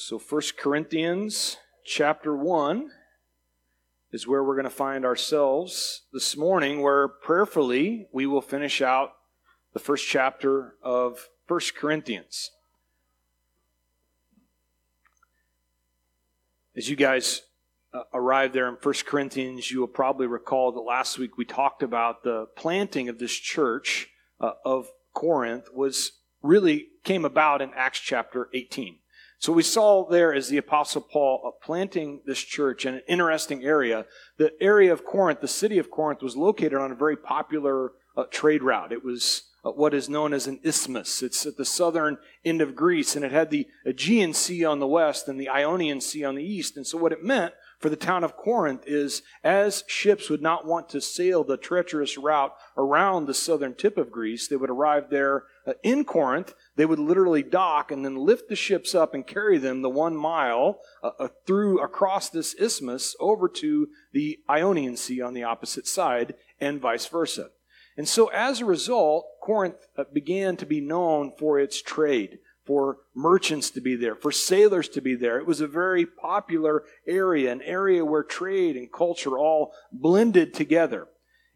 So 1 Corinthians chapter 1 is where we're going to find ourselves this morning, where prayerfully we will finish out the first chapter of 1 Corinthians. As you guys uh, arrived there in 1 Corinthians, you will probably recall that last week we talked about the planting of this church uh, of Corinth was really came about in Acts chapter 18. So we saw there as the Apostle Paul uh, planting this church in an interesting area. The area of Corinth, the city of Corinth, was located on a very popular uh, trade route. It was uh, what is known as an isthmus. It's at the southern end of Greece, and it had the Aegean Sea on the west and the Ionian Sea on the east. And so what it meant for the town of Corinth is as ships would not want to sail the treacherous route around the southern tip of Greece, they would arrive there uh, in Corinth. They would literally dock and then lift the ships up and carry them the one mile uh, uh, through across this isthmus over to the Ionian Sea on the opposite side and vice versa. And so as a result, Corinth uh, began to be known for its trade for merchants to be there, for sailors to be there. It was a very popular area, an area where trade and culture all blended together.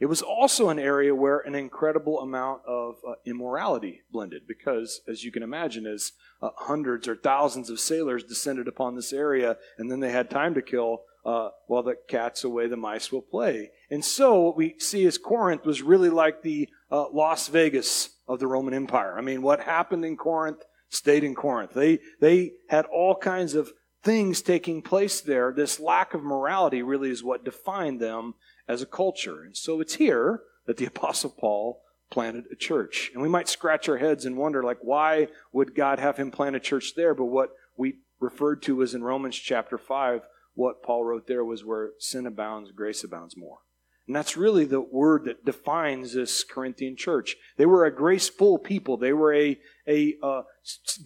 It was also an area where an incredible amount of uh, immorality blended, because, as you can imagine, as uh, hundreds or thousands of sailors descended upon this area, and then they had time to kill, uh, while the cat's away, the mice will play. And so, what we see is Corinth was really like the uh, Las Vegas of the Roman Empire. I mean, what happened in Corinth stayed in Corinth. They, they had all kinds of things taking place there. This lack of morality really is what defined them as a culture. And so it's here that the Apostle Paul planted a church. And we might scratch our heads and wonder, like, why would God have him plant a church there? But what we referred to as in Romans chapter 5, what Paul wrote there was where sin abounds, grace abounds more. And that's really the word that defines this Corinthian church. They were a graceful people. They were a, a uh,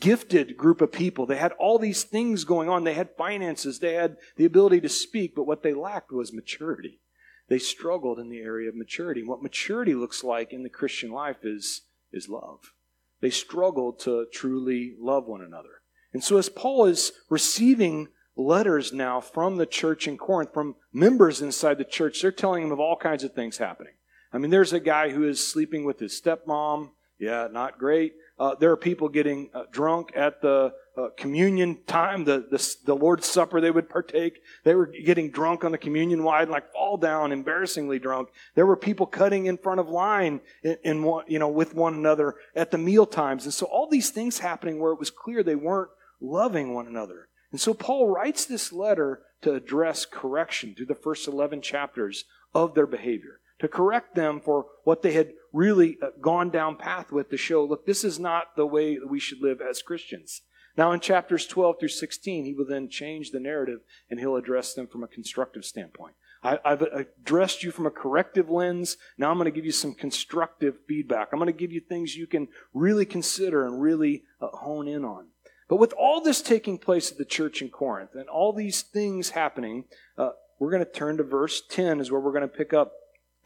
gifted group of people. They had all these things going on. They had finances. They had the ability to speak, but what they lacked was maturity. They struggled in the area of maturity. What maturity looks like in the Christian life is, is love. They struggled to truly love one another. And so as Paul is receiving letters now from the church in Corinth, from members inside the church. They're telling him of all kinds of things happening. I mean, there's a guy who is sleeping with his stepmom. Yeah, not great. Uh, there are people getting uh, drunk at the uh, communion time, the, the, the Lord's Supper they would partake. They were getting drunk on the communion wine, like fall down, embarrassingly drunk. There were people cutting in front of line in, in one, you know, with one another at the meal times. And so all these things happening where it was clear they weren't loving one another. And so Paul writes this letter to address correction through the first 11 chapters of their behavior, to correct them for what they had really uh, gone down path with to show, look, this is not the way we should live as Christians. Now, in chapters 12 through 16, he will then change the narrative and he'll address them from a constructive standpoint. I, have addressed you from a corrective lens. Now I'm going to give you some constructive feedback. I'm going to give you things you can really consider and really uh, hone in on. But with all this taking place at the church in Corinth and all these things happening, uh, we're going to turn to verse 10 is where we're going to pick up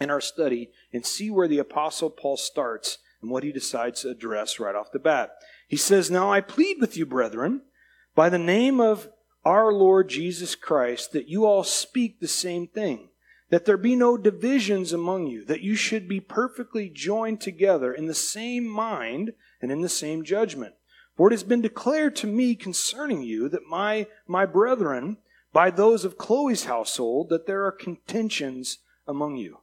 in our study and see where the Apostle Paul starts and what he decides to address right off the bat. He says, Now I plead with you, brethren, by the name of our Lord Jesus Christ, that you all speak the same thing, that there be no divisions among you, that you should be perfectly joined together in the same mind and in the same judgment. For it has been declared to me concerning you that my, my brethren, by those of Chloe's household, that there are contentions among you.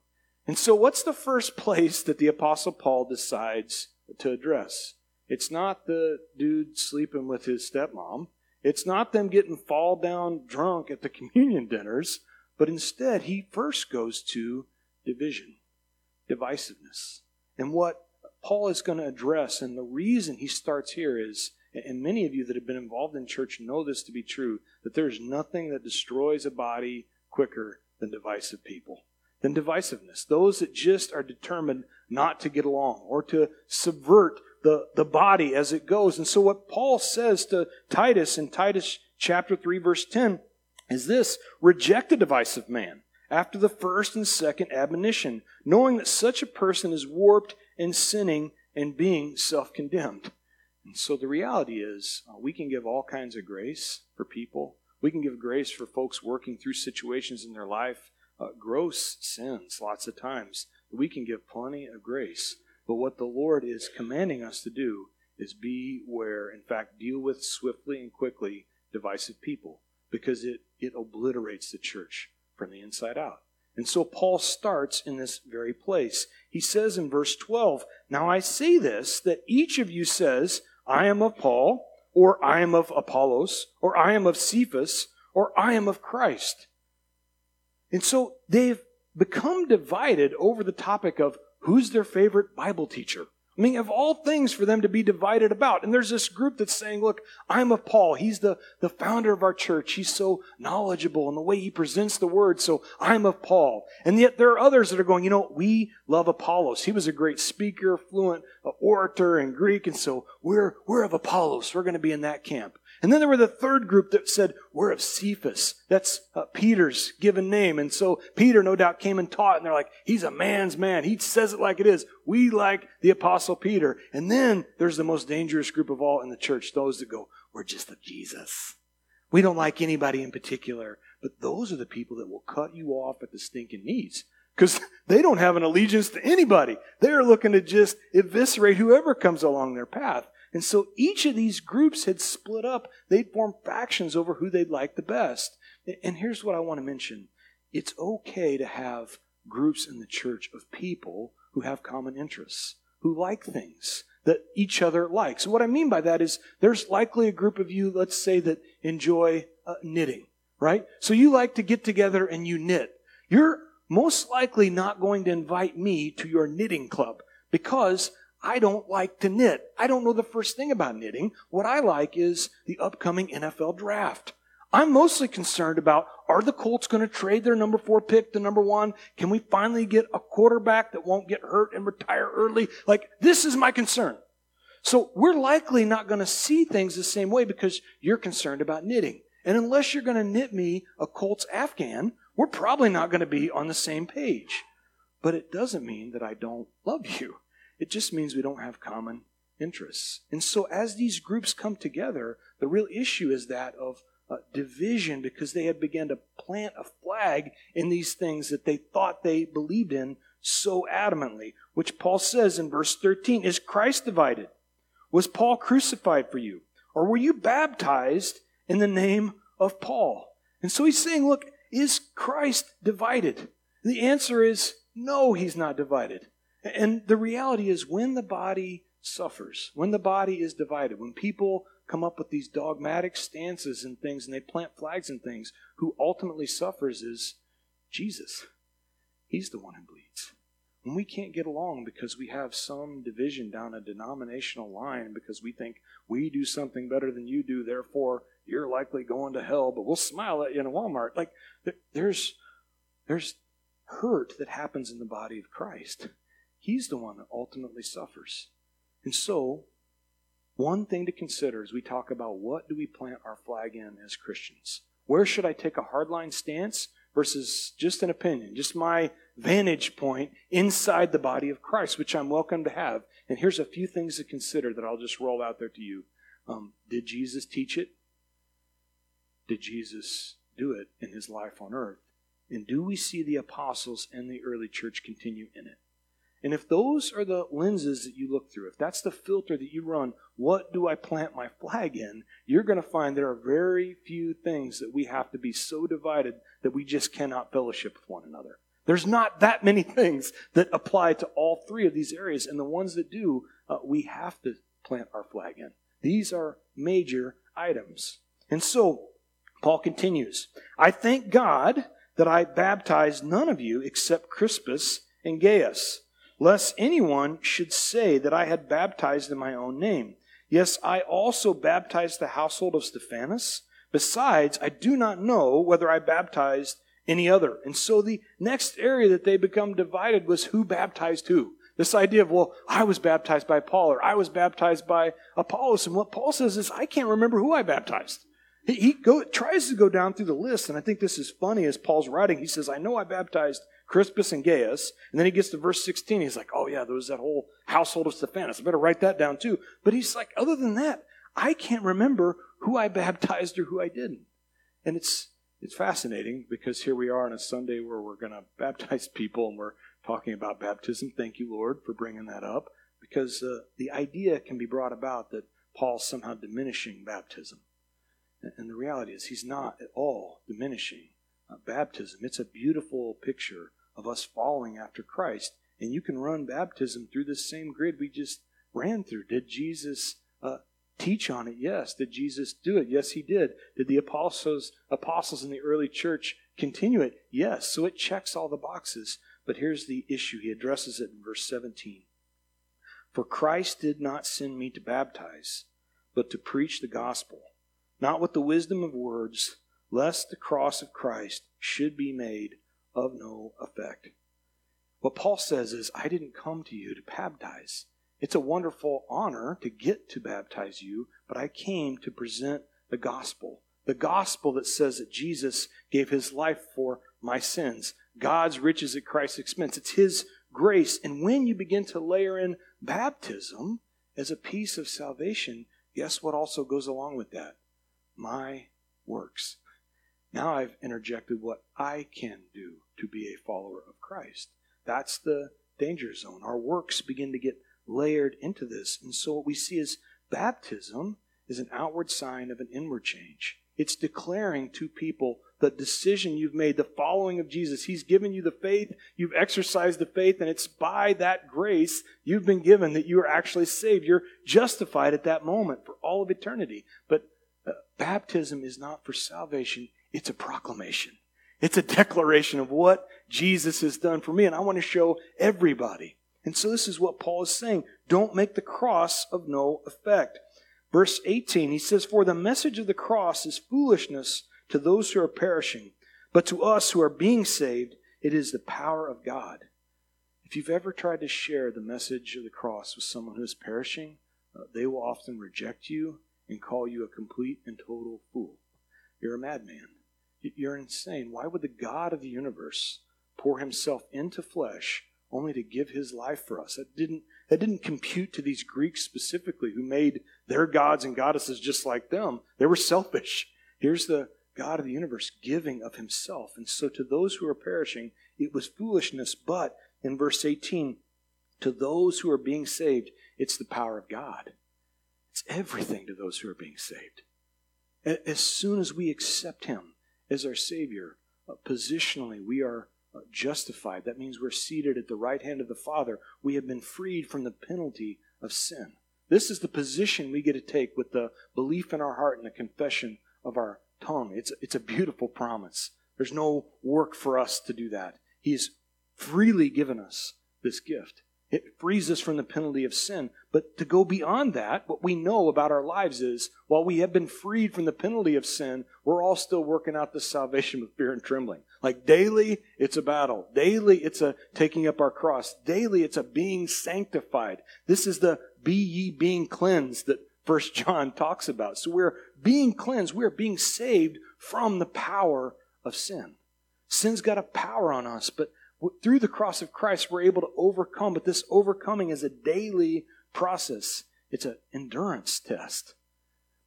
And so, what's the first place that the Apostle Paul decides to address? It's not the dude sleeping with his stepmom. It's not them getting fall down drunk at the communion dinners. But instead, he first goes to division, divisiveness. And what Paul is going to address. And the reason he starts here is, and many of you that have been involved in church know this to be true, that there's nothing that destroys a body quicker than divisive people, than divisiveness. Those that just are determined not to get along or to subvert the, the body as it goes. And so, what Paul says to Titus in Titus chapter 3, verse 10 is this reject a divisive man after the first and second admonition, knowing that such a person is warped and sinning and being self condemned. And so the reality is, uh, we can give all kinds of grace for people. We can give grace for folks working through situations in their life, uh, gross sins, lots of times. We can give plenty of grace. But what the Lord is commanding us to do is be where, in fact, deal with swiftly and quickly divisive people because it, it obliterates the church from the inside out. And so Paul starts in this very place. He says in verse 12, Now I say this, that each of you says, I am of Paul, or I am of Apollos, or I am of Cephas, or I am of Christ. And so they've become divided over the topic of who's their favorite Bible teacher. I mean, of all things for them to be divided about. And there's this group that's saying, look, I'm of Paul. He's the, the founder of our church. He's so knowledgeable in the way he presents the word. So I'm of Paul. And yet there are others that are going, you know, we love Apollos. He was a great speaker, fluent orator in Greek. And so we're, we're of Apollos. We're going to be in that camp. And then there were the third group that said, We're of Cephas. That's uh, Peter's given name. And so Peter, no doubt, came and taught, and they're like, He's a man's man. He says it like it is. We like the Apostle Peter. And then there's the most dangerous group of all in the church those that go, We're just of Jesus. We don't like anybody in particular. But those are the people that will cut you off at the stinking knees because they don't have an allegiance to anybody. They're looking to just eviscerate whoever comes along their path. And so each of these groups had split up. They'd formed factions over who they'd like the best. And here's what I want to mention it's okay to have groups in the church of people who have common interests, who like things that each other likes. So what I mean by that is there's likely a group of you, let's say, that enjoy uh, knitting, right? So you like to get together and you knit. You're most likely not going to invite me to your knitting club because I don't like to knit. I don't know the first thing about knitting. What I like is the upcoming NFL draft. I'm mostly concerned about are the Colts going to trade their number four pick to number one? Can we finally get a quarterback that won't get hurt and retire early? Like, this is my concern. So we're likely not going to see things the same way because you're concerned about knitting. And unless you're going to knit me a Colts Afghan, we're probably not going to be on the same page. But it doesn't mean that I don't love you. It just means we don't have common interests. And so as these groups come together, the real issue is that of uh, division because they had begun to plant a flag in these things that they thought they believed in so adamantly, which Paul says in verse 13 Is Christ divided? Was Paul crucified for you? Or were you baptized in the name of Paul? And so he's saying, Look, is Christ divided? The answer is no, he's not divided. And the reality is, when the body suffers, when the body is divided, when people come up with these dogmatic stances and things and they plant flags and things, who ultimately suffers is Jesus. He's the one who bleeds. When we can't get along because we have some division down a denominational line because we think we do something better than you do, therefore you're likely going to hell, but we'll smile at you in a Walmart. Like there's there's hurt that happens in the body of Christ. He's the one that ultimately suffers. And so, one thing to consider as we talk about what do we plant our flag in as Christians? Where should I take a hardline stance versus just an opinion, just my vantage point inside the body of Christ, which I'm welcome to have? And here's a few things to consider that I'll just roll out there to you. Um, did Jesus teach it? Did Jesus do it in his life on earth? And do we see the apostles and the early church continue in it? And if those are the lenses that you look through, if that's the filter that you run, what do I plant my flag in? You're going to find there are very few things that we have to be so divided that we just cannot fellowship with one another. There's not that many things that apply to all three of these areas, and the ones that do, uh, we have to plant our flag in. These are major items. And so, Paul continues I thank God that I baptized none of you except Crispus and Gaius lest anyone should say that I had baptized in my own name. Yes, I also baptized the household of Stephanas. Besides, I do not know whether I baptized any other. And so the next area that they become divided was who baptized who. This idea of, well, I was baptized by Paul or I was baptized by Apollos. And what Paul says is, I can't remember who I baptized. He, he go, tries to go down through the list, and I think this is funny as Paul's writing. He says, I know I baptized Crispus and Gaius. And then he gets to verse 16. He's like, oh, yeah, there was that whole household of Stephanas. I better write that down too. But he's like, other than that, I can't remember who I baptized or who I didn't. And it's, it's fascinating because here we are on a Sunday where we're going to baptize people and we're talking about baptism. Thank you, Lord, for bringing that up because uh, the idea can be brought about that Paul's somehow diminishing baptism. And the reality is, he's not at all diminishing uh, baptism. It's a beautiful picture of us following after Christ. And you can run baptism through this same grid we just ran through. Did Jesus uh, teach on it? Yes. Did Jesus do it? Yes, he did. Did the apostles, apostles in the early church continue it? Yes. So it checks all the boxes. But here's the issue. He addresses it in verse 17. For Christ did not send me to baptize, but to preach the gospel, not with the wisdom of words, lest the cross of Christ should be made of no effect. What Paul says is, I didn't come to you to baptize. It's a wonderful honor to get to baptize you, but I came to present the gospel. The gospel that says that Jesus gave his life for my sins. God's riches at Christ's expense. It's his grace. And when you begin to layer in baptism as a piece of salvation, guess what also goes along with that? My works. Now I've interjected what I can do to be a follower of Christ. That's the danger zone. Our works begin to get layered into this. And so what we see is baptism is an outward sign of an inward change. It's declaring to people the decision you've made, the following of Jesus. He's given you the faith, you've exercised the faith, and it's by that grace you've been given that you are actually saved. You're justified at that moment for all of eternity. But uh, baptism is not for salvation, it's a proclamation. It's a declaration of what Jesus has done for me, and I want to show everybody. And so this is what Paul is saying. Don't make the cross of no effect. Verse 18, he says, For the message of the cross is foolishness to those who are perishing, but to us who are being saved, it is the power of God. If you've ever tried to share the message of the cross with someone who is perishing, uh, they will often reject you and call you a complete and total fool. You're a madman. You're insane. Why would the God of the universe pour himself into flesh only to give his life for us? That didn't, that didn't compute to these Greeks specifically who made their gods and goddesses just like them. They were selfish. Here's the God of the universe giving of himself. And so to those who are perishing, it was foolishness. But in verse 18, to those who are being saved, it's the power of God. It's everything to those who are being saved. As soon as we accept him as our Savior, uh, positionally, we are uh, justified. That means we're seated at the right hand of the Father. We have been freed from the penalty of sin. This is the position we get to take with the belief in our heart and the confession of our tongue. It's, it's a beautiful promise. There's no work for us to do that. He's freely given us this gift. It frees us from the penalty of sin. But to go beyond that, what we know about our lives is while we have been freed from the penalty of sin, we're all still working out this salvation with fear and trembling. Like daily, it's a battle. Daily, it's a taking up our cross. Daily, it's a being sanctified. This is the be ye being cleansed that First John talks about. So we're being cleansed. We're being saved from the power of sin. Sin's got a power on us, but through the cross of Christ, we're able to overcome. But this overcoming is a daily process. It's an endurance test.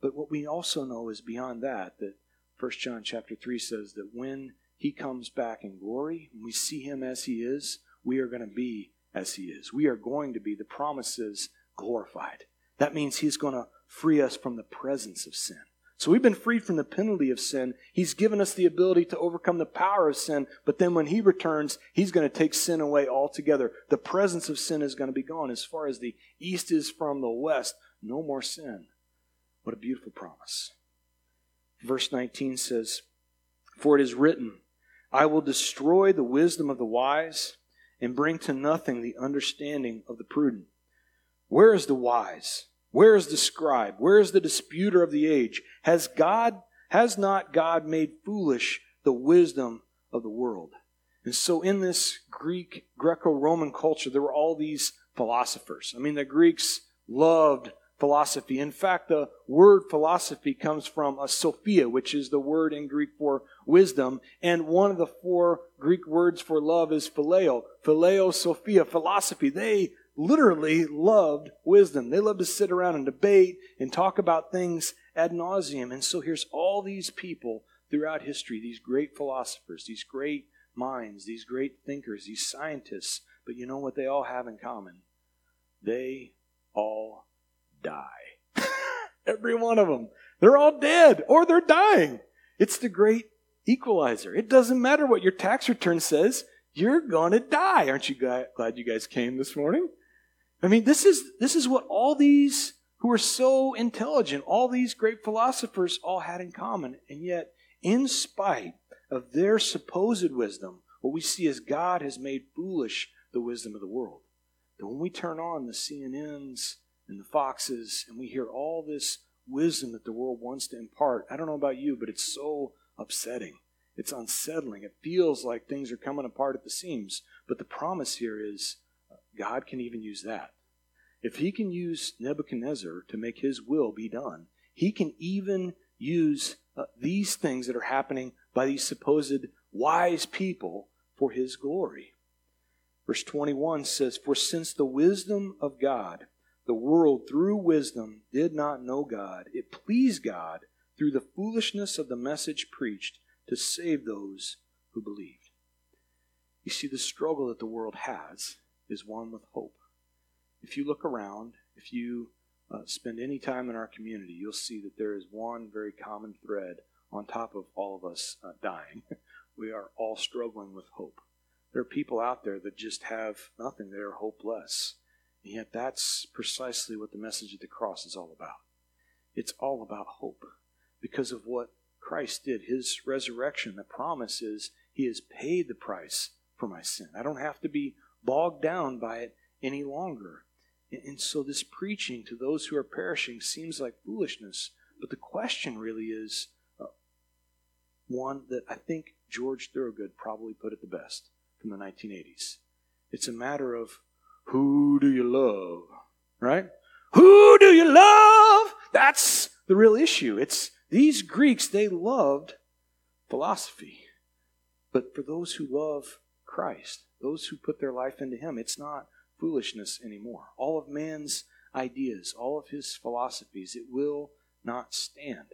But what we also know is beyond that, that 1 John chapter 3 says that when he comes back in glory, when we see him as he is, we are going to be as he is. We are going to be, the promises glorified. That means He's going to free us from the presence of sin. So we've been freed from the penalty of sin. He's given us the ability to overcome the power of sin, but then when He returns, He's going to take sin away altogether. The presence of sin is going to be gone. As far as the east is from the west, no more sin. What a beautiful promise. Verse 19 says, For it is written, I will destroy the wisdom of the wise and bring to nothing the understanding of the prudent. Where is the wise? Where is the scribe? Where is the disputer of the age? Has God, has not God made foolish the wisdom of the world? And so in this Greek, Greco-Roman culture, there were all these philosophers. I mean, the Greeks loved philosophy. In fact, the word philosophy comes from a sophia, which is the word in Greek for wisdom. And one of the four Greek words for love is phileo. Phileo sophia, philosophy. They literally loved wisdom. They loved to sit around and debate and talk about things ad nauseum. And so here's all these people throughout history, these great philosophers, these great minds, these great thinkers, these scientists. But you know what they all have in common? They all die. Every one of them. They're all dead or they're dying. It's the great equalizer. It doesn't matter what your tax return says, you're going to die. Aren't you glad you guys came this morning? I mean, this is, this is what all these who are so intelligent, all these great philosophers all had in common. And yet, in spite of their supposed wisdom, what we see is God has made foolish the wisdom of the world. That when we turn on the CNNs and the Foxes and we hear all this wisdom that the world wants to impart, I don't know about you, but it's so upsetting. It's unsettling. It feels like things are coming apart at the seams. But the promise here is God can even use that. If he can use Nebuchadnezzar to make his will be done, he can even use uh, these things that are happening by these supposed wise people for his glory. Verse 21 says, For since the wisdom of God, the world through wisdom did not know God, it pleased God through the foolishness of the message preached to save those who believed. You see, the struggle that the world has is one with hope. If you look around, if you uh, spend any time in our community, you'll see that there is one very common thread on top of all of us uh, dying. we are all struggling with hope. There are people out there that just have nothing, they are hopeless. And yet, that's precisely what the message of the cross is all about. It's all about hope because of what Christ did, his resurrection. The promise is he has paid the price for my sin. I don't have to be bogged down by it any longer. And so this preaching to those who are perishing seems like foolishness. But the question really is uh, one that I think George Thorogood probably put it the best from the 1980s. It's a matter of who do you love? Right? Who do you love? That's the real issue. It's these Greeks, they loved philosophy. But for those who love Christ, those who put their life into Him, it's not foolishness anymore. All of man's ideas, all of his philosophies, it will not stand.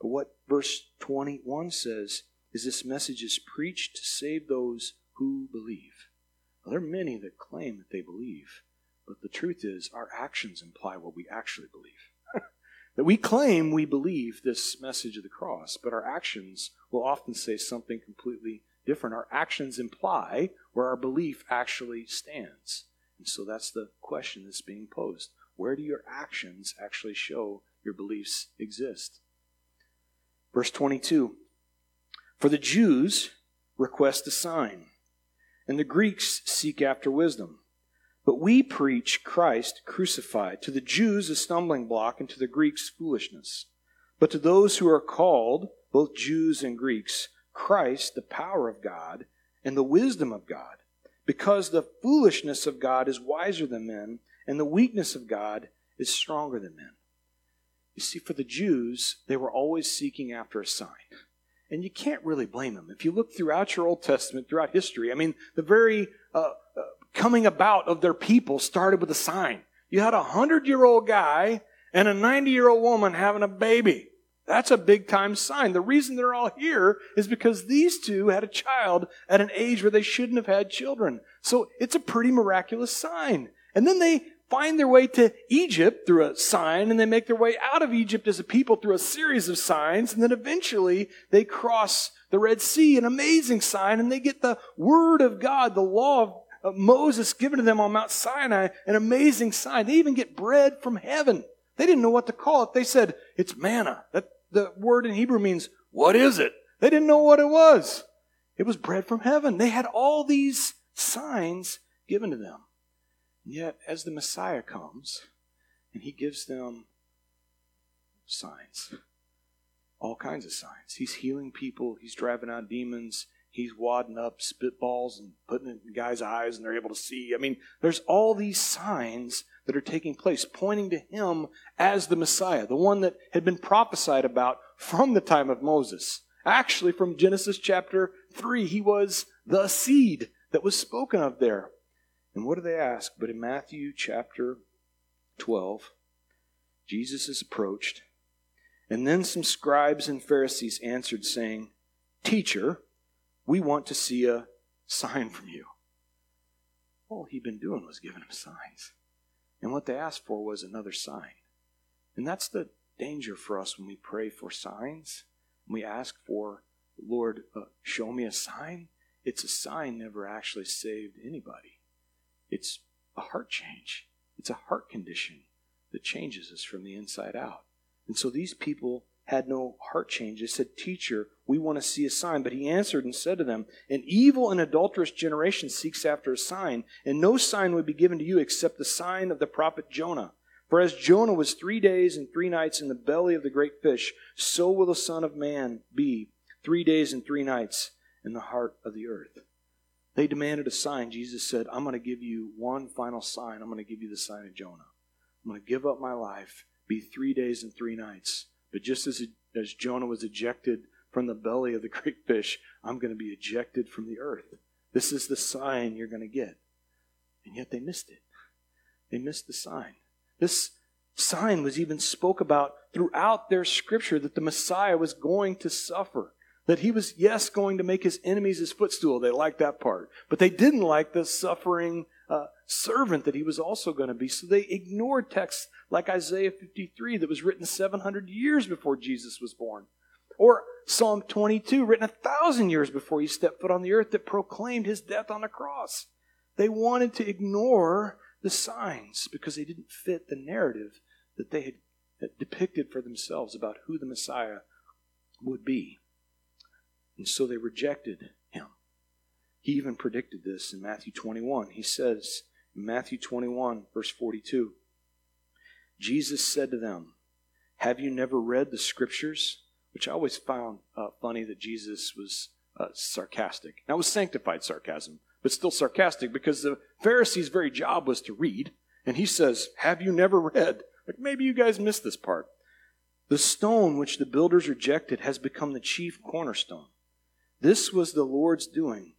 But what verse 21 says is this message is preached to save those who believe. Well, there are many that claim that they believe, but the truth is our actions imply what we actually believe. that we claim we believe this message of the cross, but our actions will often say something completely different. Our actions imply where our belief actually stands. And so that's the question that's being posed. Where do your actions actually show your beliefs exist? Verse 22 For the Jews request a sign, and the Greeks seek after wisdom. But we preach Christ crucified, to the Jews a stumbling block, and to the Greeks foolishness. But to those who are called, both Jews and Greeks, Christ, the power of God, and the wisdom of God because the foolishness of God is wiser than men, and the weakness of God is stronger than men. You see, for the Jews, they were always seeking after a sign. And you can't really blame them. If you look throughout your Old Testament, throughout history, I mean, the very uh, uh, coming about of their people started with a sign. You had a hundred year old guy and a 90 year old woman having a baby. That's a big time sign. The reason they're all here is because these two had a child at an age where they shouldn't have had children. So it's a pretty miraculous sign. And then they find their way to Egypt through a sign, and they make their way out of Egypt as a people through a series of signs, and then eventually they cross the Red Sea, an amazing sign, and they get the Word of God, the law of Moses given to them on Mount Sinai, an amazing sign. They even get bread from heaven. They didn't know what to call it. They said, it's manna. That the word in Hebrew means, what is it? They didn't know what it was. It was bread from heaven. They had all these signs given to them. And yet, as the Messiah comes, and he gives them signs, all kinds of signs. He's healing people, he's driving out demons, he's wadding up spitballs and putting it in guys' eyes and they're able to see. I mean, there's all these signs that are taking place, pointing to him as the Messiah, the one that had been prophesied about from the time of Moses. Actually, from Genesis chapter 3, he was the seed that was spoken of there. And what do they ask? But in Matthew chapter 12, Jesus is approached, and then some scribes and Pharisees answered, saying, Teacher, we want to see a sign from you. All he'd been doing was giving them signs. And what they asked for was another sign. And that's the danger for us when we pray for signs. When we ask for, Lord, uh, show me a sign. It's a sign never actually saved anybody. It's a heart change. It's a heart condition that changes us from the inside out. And so these people had no heart change. They said, Teacher, we want to see a sign. But he answered and said to them, An evil and adulterous generation seeks after a sign, and no sign would be given to you except the sign of the prophet Jonah. For as Jonah was three days and three nights in the belly of the great fish, so will the Son of Man be three days and three nights in the heart of the earth. They demanded a sign. Jesus said, I'm going to give you one final sign. I'm going to give you the sign of Jonah. I'm going to give up my life, be three days and three nights. But just as, as Jonah was ejected from the belly of the great fish, I'm going to be ejected from the earth. This is the sign you're going to get. And yet they missed it. They missed the sign. This sign was even spoke about throughout their scripture that the Messiah was going to suffer. That he was, yes, going to make his enemies his footstool. They liked that part. But they didn't like the suffering servant that he was also going to be. So they ignored texts like Isaiah 53 that was written 700 years before Jesus was born. Or Psalm 22, written a thousand years before he stepped foot on the earth, that proclaimed his death on the cross. They wanted to ignore the signs because they didn't fit the narrative that they had depicted for themselves about who the Messiah would be. And so they rejected him. he even predicted this in Matthew 21. He says Matthew 21, verse 42, Jesus said to them, Have you never read the scriptures? Which I always found uh, funny that Jesus was uh, sarcastic. Now, it was sanctified sarcasm, but still sarcastic because the Pharisees' very job was to read. And he says, Have you never read? Like maybe you guys missed this part. The stone which the builders rejected has become the chief cornerstone. This was the Lord's doing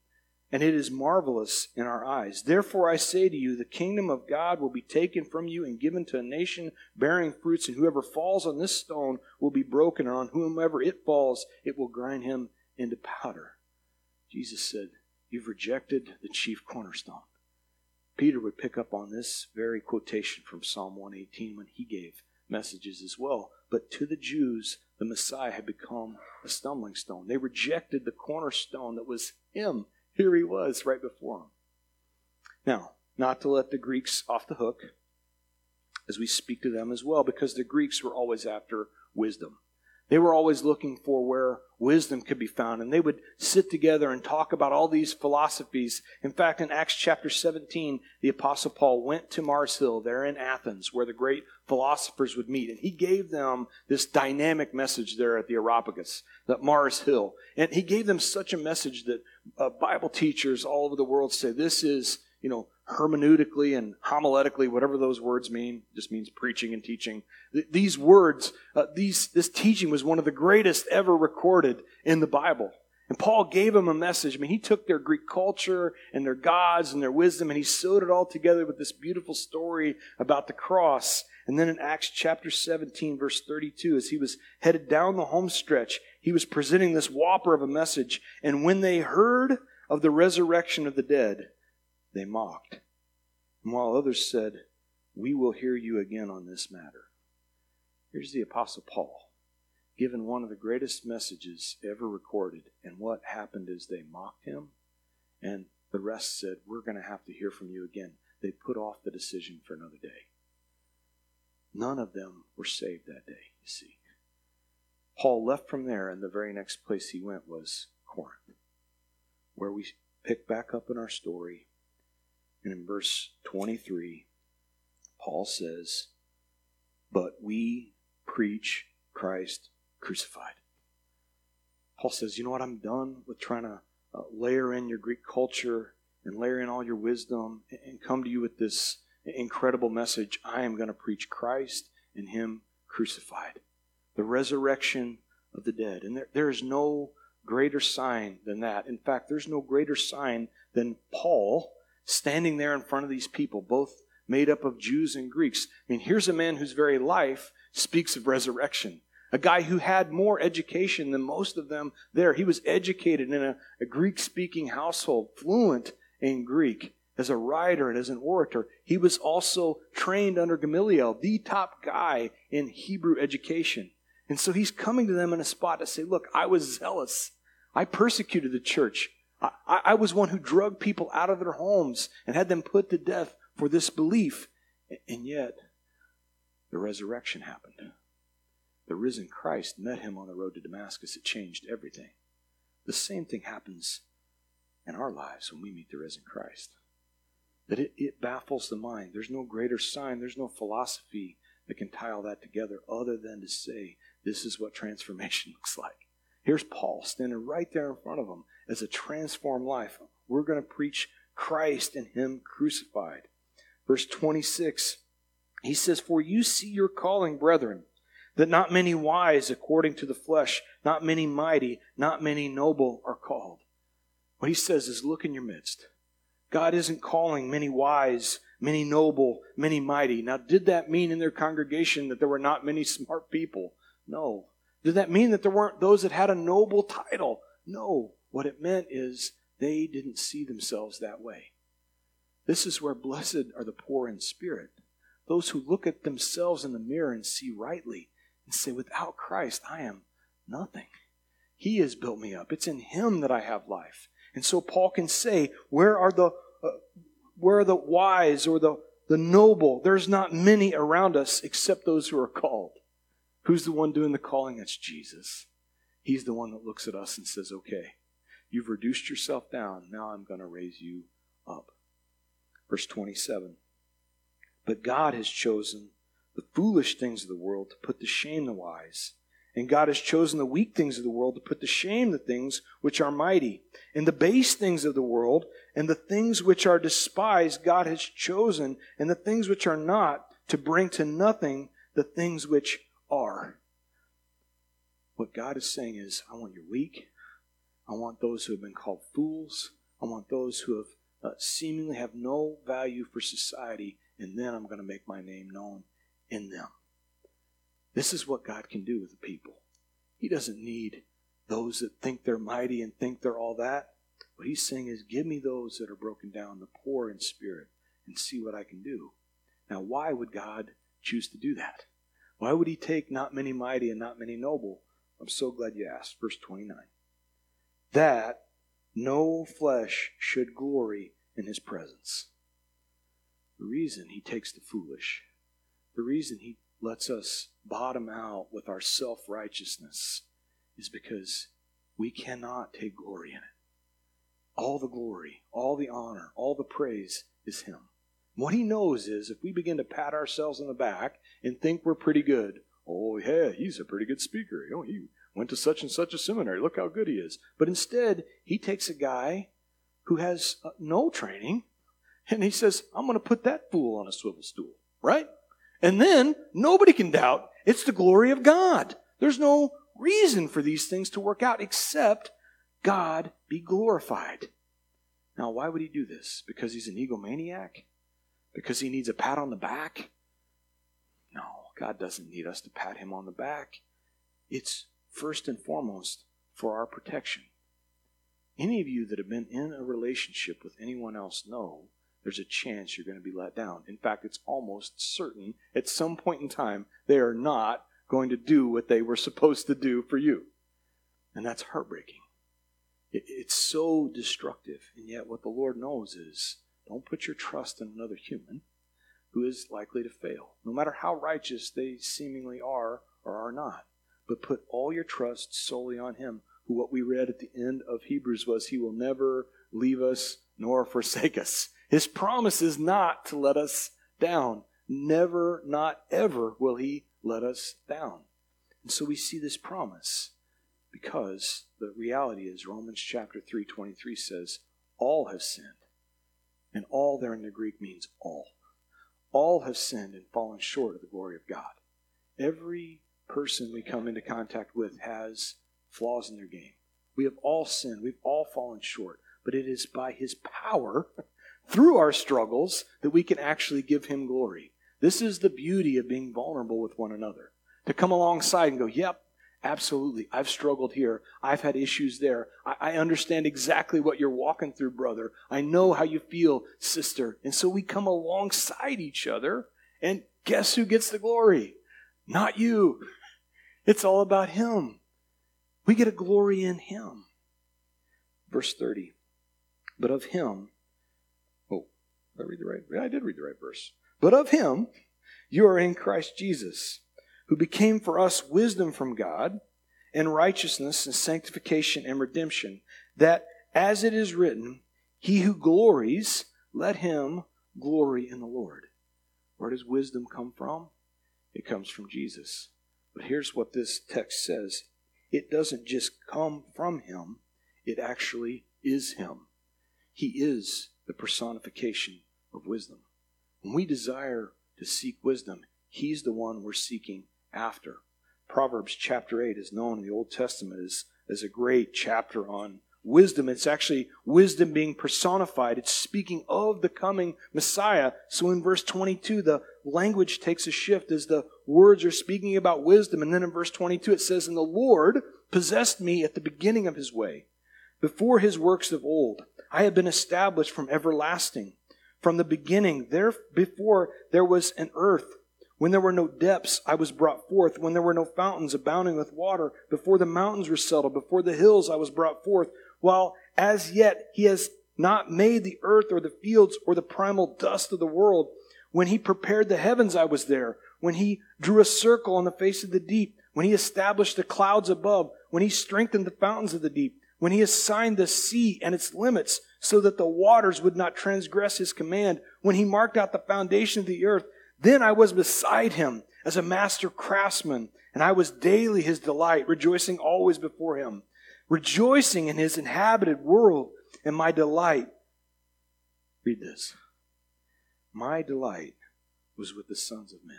and it is marvelous in our eyes. Therefore, I say to you, the kingdom of God will be taken from you and given to a nation bearing fruits, and whoever falls on this stone will be broken, and on whomever it falls, it will grind him into powder. Jesus said, You've rejected the chief cornerstone. Peter would pick up on this very quotation from Psalm 118 when he gave messages as well. But to the Jews, the Messiah had become a stumbling stone. They rejected the cornerstone that was Him here he was right before him. Now, not to let the Greeks off the hook as we speak to them as well, because the Greeks were always after wisdom. They were always looking for where wisdom could be found, and they would sit together and talk about all these philosophies. In fact, in Acts chapter 17, the Apostle Paul went to Mars Hill there in Athens, where the great philosophers would meet, and he gave them this dynamic message there at the Areopagus, that Mars Hill. And he gave them such a message that uh, Bible teachers all over the world say this is, you know, hermeneutically and homiletically, whatever those words mean, just means preaching and teaching. Th- these words, uh, these, this teaching was one of the greatest ever recorded in the Bible. And Paul gave them a message. I mean, he took their Greek culture and their gods and their wisdom and he sewed it all together with this beautiful story about the cross. And then in Acts chapter 17, verse 32, as he was headed down the home stretch, he was presenting this whopper of a message. And when they heard of the resurrection of the dead, they mocked. And while others said, We will hear you again on this matter. Here's the Apostle Paul, given one of the greatest messages ever recorded. And what happened is they mocked him, and the rest said, We're going to have to hear from you again. They put off the decision for another day. None of them were saved that day, you see. Paul left from there, and the very next place he went was Corinth, where we pick back up in our story and in verse 23, Paul says, But we preach Christ crucified. Paul says, You know what? I'm done with trying to uh, layer in your Greek culture and layer in all your wisdom and, and come to you with this incredible message I am going to preach Christ and Him crucified, the resurrection of the dead. And there, there is no greater sign than that. In fact, there's no greater sign than Paul standing there in front of these people, both made up of Jews and Greeks. I mean, here's a man whose very life speaks of resurrection. A guy who had more education than most of them there. He was educated in a, a Greek speaking household, fluent in Greek as a writer and as an orator. He was also trained under Gamaliel, the top guy in Hebrew education. And so he's coming to them in a spot to say, Look, I was zealous. I persecuted the church. I, I, was one who drug people out of their homes and had them put to death for this belief. And yet, the resurrection happened. The risen Christ met him on the road to Damascus. It changed everything. The same thing happens in our lives when we meet the risen Christ that it, it baffles the mind. There's no greater sign, there's no philosophy that can tie all that together other than to say, this is what transformation looks like. Here's Paul standing right there in front of him as a transformed life. We're going to preach Christ and Him crucified. Verse 26, he says, For you see your calling, brethren, that not many wise according to the flesh, not many mighty, not many noble are called. What he says is, Look in your midst. God isn't calling many wise, many noble, many mighty. Now, did that mean in their congregation that there were not many smart people? No. Did that mean that there weren't those that had a noble title? No. What it meant is they didn't see themselves that way. This is where blessed are the poor in spirit, those who look at themselves in the mirror and see rightly and say, without Christ, I am nothing. He has built me up. It's in Him that I have life. And so Paul can say, where are the uh, where are the wise or the, the noble? There's not many around us except those who are called. Who's the one doing the calling? That's Jesus. He's the one that looks at us and says, okay, you've reduced yourself down. Now I'm going to raise you up. Verse 27. But God has chosen the foolish things of the world to put to shame the wise. And God has chosen the weak things of the world to put to shame the things which are mighty. And the base things of the world and the things which are despised, God has chosen, and the things which are not, to bring to nothing the things which are. What God is saying is, I want your weak. I want those who have been called fools. I want those who have uh, seemingly have no value for society, and then I'm going to make my name known in them. This is what God can do with the people. He doesn't need those that think they're mighty and think they're all that. What he's saying is, give me those that are broken down, the poor in spirit, and see what I can do. Now, why would God choose to do that? Why would he take not many mighty and not many noble? I'm so glad you asked. Verse 29. That no flesh should glory in his presence. The reason he takes the foolish, the reason he lets us bottom out with our self righteousness is because we cannot take glory in it. All the glory, all the honor, all the praise is Him. What He knows is if we begin to pat ourselves on the back and think we're pretty good, oh, yeah, he's a pretty good speaker. Oh, he went to such and such a seminary. Look how good he is. But instead, He takes a guy who has uh, no training and He says, I'm going to put that fool on a swivel stool, right? And then nobody can doubt it's the glory of God. There's no reason for these things to work out except God be glorified. Now, why would he do this? Because he's an egomaniac? Because he needs a pat on the back? No, God doesn't need us to pat him on the back. It's first and foremost for our protection. Any of you that have been in a relationship with anyone else know there's a chance you're going to be let down. In fact, it's almost certain at some point in time they are not going to do what they were supposed to do for you. And that's heartbreaking. it's so destructive. And yet, what the Lord knows is don't put your trust in another human who is likely to fail, no matter how righteous they seemingly are or are not. But put all your trust solely on Him, who what we read at the end of Hebrews was He will never leave us nor forsake us. His promise is not to let us down. Never, not ever will He let us down. And so we see this promise because the reality is Romans chapter 3:23 says all have sinned. And all there in the Greek means all. All have sinned and fallen short of the glory of God. Every person we come into contact with has flaws in their game. We have all sinned. We've all fallen short. But it is by His power, through our struggles, that we can actually give Him glory. This is the beauty of being vulnerable with one another. To come alongside and go, yep, absolutely, I've struggled here. I've had issues there. I, I understand exactly what you're walking through, brother. I know how you feel, sister. And so we come alongside each other, and guess who gets the glory? Not you. It's all about Him. We get a glory in Him. Verse 30. But of Him, I read the right? Yeah, I did read the right verse. But of Him, you are in Christ Jesus, who became for us wisdom from God, and righteousness, and sanctification, and redemption, that, as it is written, He who glories, let him glory in the Lord. Where does wisdom come from? It comes from Jesus. But here's what this text says it doesn't just come from him, it actually is him. He is the personification of wisdom. When we desire to seek wisdom, he's the one we're seeking after. Proverbs chapter 8 is known in the Old Testament as, as a great chapter on wisdom. It's actually wisdom being personified. It's speaking of the coming Messiah. So in verse 22, the language takes a shift as the words are speaking about wisdom. And then in verse 22, it says, And the Lord possessed me at the beginning of his way, before his works of old. I have been established from everlasting. From the beginning, there before there was an earth, when there were no depths, I was brought forth. When there were no fountains abounding with water, before the mountains were settled, before the hills, I was brought forth while as yet he has not made the earth or the fields or the primal dust of the world. When he prepared the heavens, I was there. When he drew a circle on the face of the deep. When he established the clouds above. When he strengthened the fountains of the deep. When he assigned the sea and its limits so that the waters would not transgress his command. When he marked out the foundation of the earth. Then I was beside him as a master craftsman, and I was daily his delight, rejoicing always before him rejoicing in his inhabited world and my delight. Read this. My delight was with the sons of men.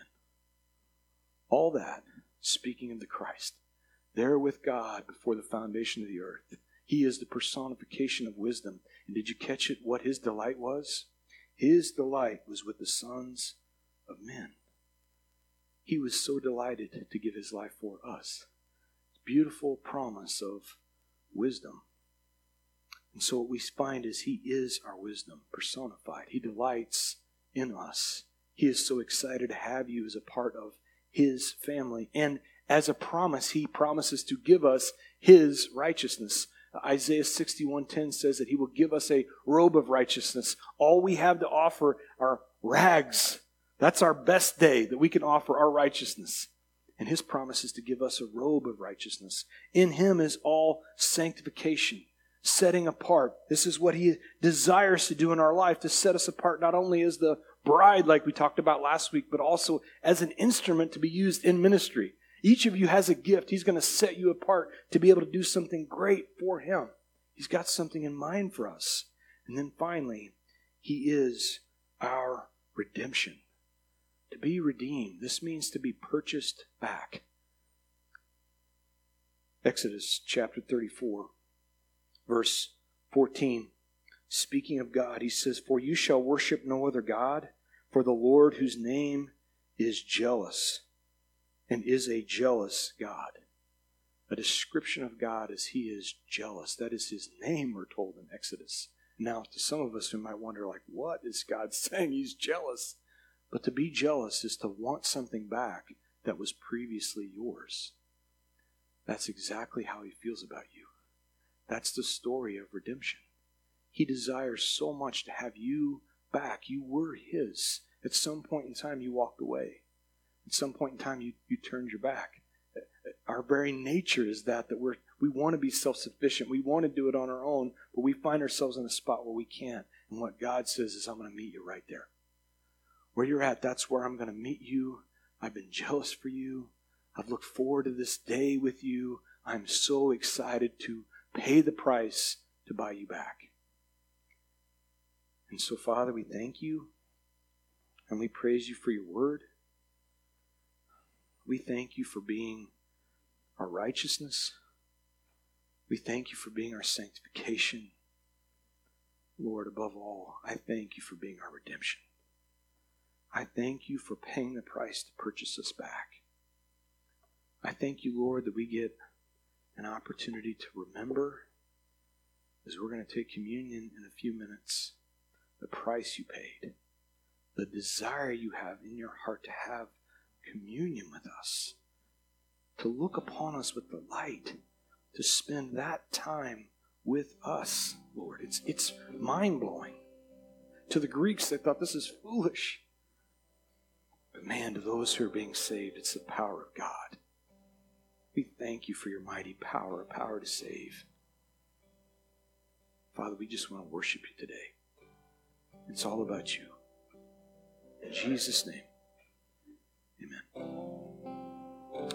All that, speaking of the Christ, there with God before the foundation of the earth. He is the personification of wisdom. And did you catch it what his delight was? His delight was with the sons of men. He was so delighted to give his life for us. Beautiful promise of wisdom. And so what we find is He is our wisdom personified. He delights in us. He is so excited to have you as a part of His family. And as a promise, He promises to give us His righteousness. Isaiah 61:10 says that he will give us a robe of righteousness. All we have to offer are rags. That's our best day that we can offer our righteousness. And his promise is to give us a robe of righteousness. In him is all sanctification, setting apart. This is what he desires to do in our life, to set us apart not only as the bride, like we talked about last week, but also as an instrument to be used in ministry. Each of you has a gift. He's going to set you apart to be able to do something great for him. He's got something in mind for us. And then finally, he is our redemption. To be redeemed, this means to be purchased back. Exodus chapter 34, verse 14. Speaking of God, he says, For you shall worship no other God, for the Lord whose name is jealous and is a jealous God. A description of God is he is jealous. That is his name, we're told in Exodus. Now, to some of us who might wonder, like, what is God saying? He's jealous. But to be jealous is to want something back that was previously yours. That's exactly how he feels about you. That's the story of redemption. He desires so much to have you back. You were his. At some point in time, you walked away. At some point in time, you, you turned your back. Our very nature is that, that we're, we want to be self sufficient. We want to do it on our own, but we find ourselves in a spot where we can't. And what God says is, I'm going to meet you right there. Where you're at, that's where I'm going to meet you. I've been jealous for you. I've looked forward to this day with you. I'm so excited to pay the price to buy you back. And so, Father, we thank you. And we praise you for your word. We thank you for being our righteousness. We thank you for being our sanctification. Lord, above all, I thank you for being our redemption. I thank you for paying the price to purchase us back. I thank you, Lord, that we get an opportunity to remember as we're going to take communion in a few minutes the price you paid, the desire you have in your heart to have communion with us, to look upon us with the light, to spend that time with us, Lord. It's, it's mind blowing. To the Greeks, they thought this is foolish. But man, to those who are being saved, it's the power of God. We thank you for your mighty power, a power to save. Father, we just want to worship you today. It's all about you. In Jesus' name, Amen.